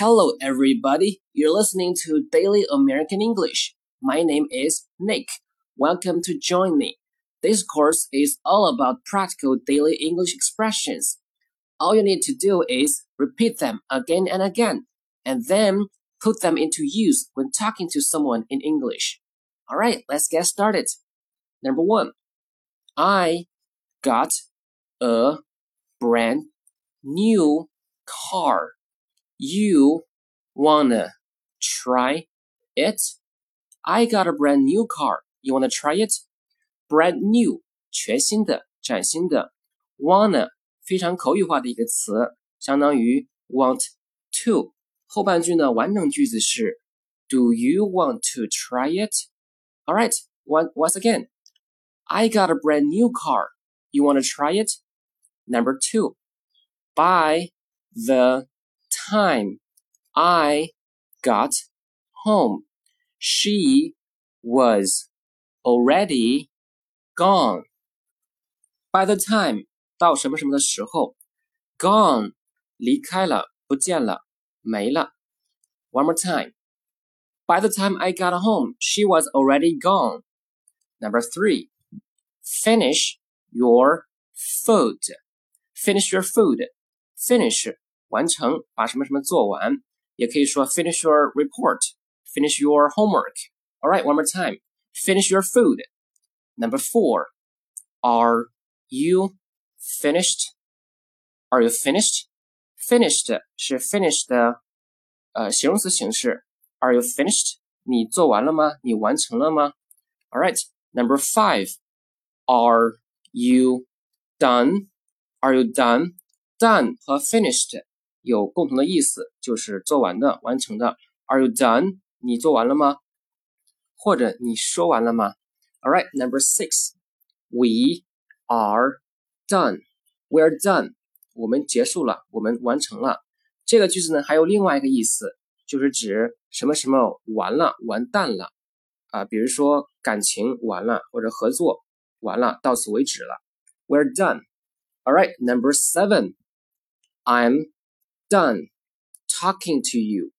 Hello, everybody. You're listening to Daily American English. My name is Nick. Welcome to join me. This course is all about practical daily English expressions. All you need to do is repeat them again and again, and then put them into use when talking to someone in English. All right, let's get started. Number one, I got a brand new car you wanna try it? I got a brand new car. You wanna try it? Brand new，全新的、崭新的。Wanna 非常口语化的一个词，相当于 want to。后半句呢，完整句子是 Do you want to try it? All right, one, once again, I got a brand new car. You wanna try it? Number two, by the time I got home, she was already gone. By the time 到什么什么的时候，gone 离开了，不见了，没了。One more time. By the time I got home, she was already gone. Number three, finish your food. Finish your food. Finish 完成，把什么什么做完，也可以说 finish your report, finish your homework. All right, one more time. Finish your food. Number four, are you finished? Are you finished? Finished 是 finish 的呃形容词形式。Are you finished? 你做完了吗？你完成了吗？All right. Number five, are you done? Are you done? Done 和 finished 有共同的意思，就是做完的、完成的。Are you done？你做完了吗？或者你说完了吗？All right, number six, we are done. We're done. 我们结束了，我们完成了。这个句子呢，还有另外一个意思，就是指什么什么完了、完蛋了啊。比如说感情完了，或者合作完了，到此为止了。We're done. All right, number seven, I'm done talking to you.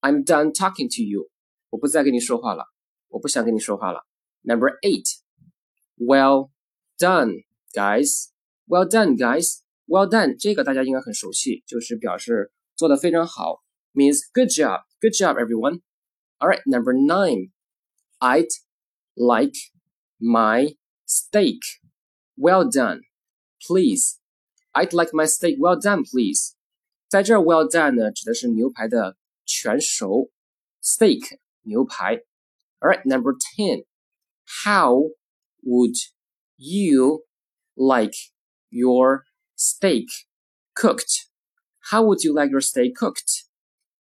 I'm done talking to you. 我不再跟你说话了，我不想跟你说话了。Number eight. Well done, guys. Well done, guys. Well done，这个大家应该很熟悉，就是表示做的非常好，means good job, good job, everyone. All right, number nine. I'd like my steak well done, please. I'd like my steak well done, please. 在这儿，well done 呢指的是牛排的全熟，steak 牛排。All right, number ten. How would you like your steak cooked? How would you like your steak cooked?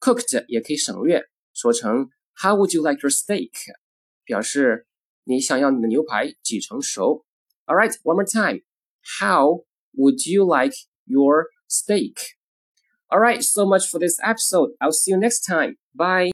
Cooked 也可以省略，说成 How would you like your steak？表示你想要你的牛排几成熟。All right, one more time. How would you like your steak? All right, so much for this episode. I'll see you next time. Bye.